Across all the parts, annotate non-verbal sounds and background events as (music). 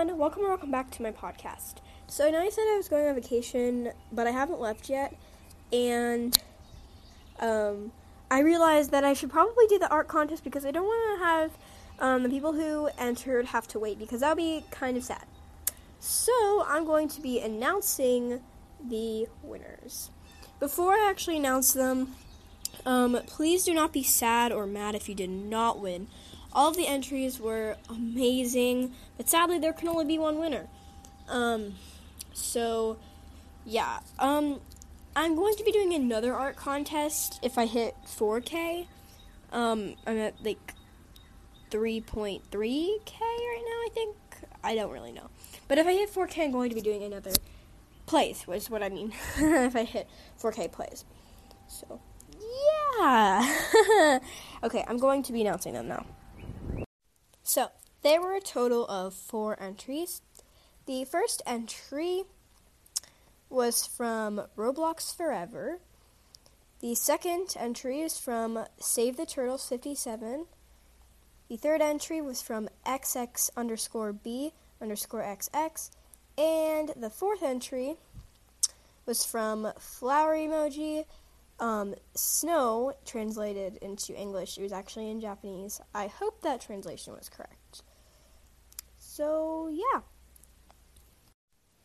everyone. Welcome or welcome back to my podcast. So I know I said I was going on vacation, but I haven't left yet, and um, I realized that I should probably do the art contest because I don't want to have um, the people who entered have to wait because that would be kind of sad. So I'm going to be announcing the winners. Before I actually announce them, um, please do not be sad or mad if you did not win. All of the entries were amazing, but sadly there can only be one winner. Um, so yeah, um, I'm going to be doing another art contest if I hit 4K. Um, I'm at like 3.3K right now, I think. I don't really know. But if I hit 4K, I'm going to be doing another plays, which is what I mean. (laughs) if I hit 4K plays. So, yeah. (laughs) okay, I'm going to be announcing them now. So, there were a total of four entries. The first entry was from Roblox Forever. The second entry is from Save the Turtles 57. The third entry was from XX underscore B underscore XX. And the fourth entry was from Flower Emoji um, snow translated into English, it was actually in Japanese. I hope that translation was correct. So, yeah.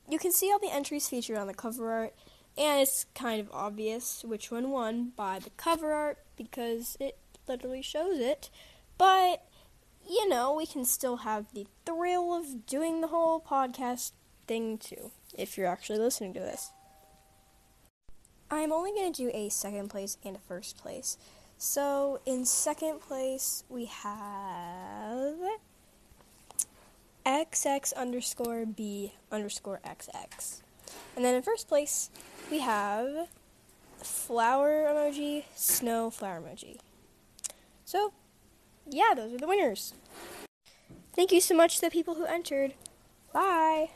You can see all the entries featured on the cover art, and it's kind of obvious which one won by the cover art because it literally shows it. But, you know, we can still have the thrill of doing the whole podcast thing too, if you're actually listening to this. I'm only going to do a second place and a first place. So in second place, we have XX underscore B underscore XX. And then in first place, we have flower emoji, snow flower emoji. So, yeah, those are the winners. Thank you so much to the people who entered. Bye.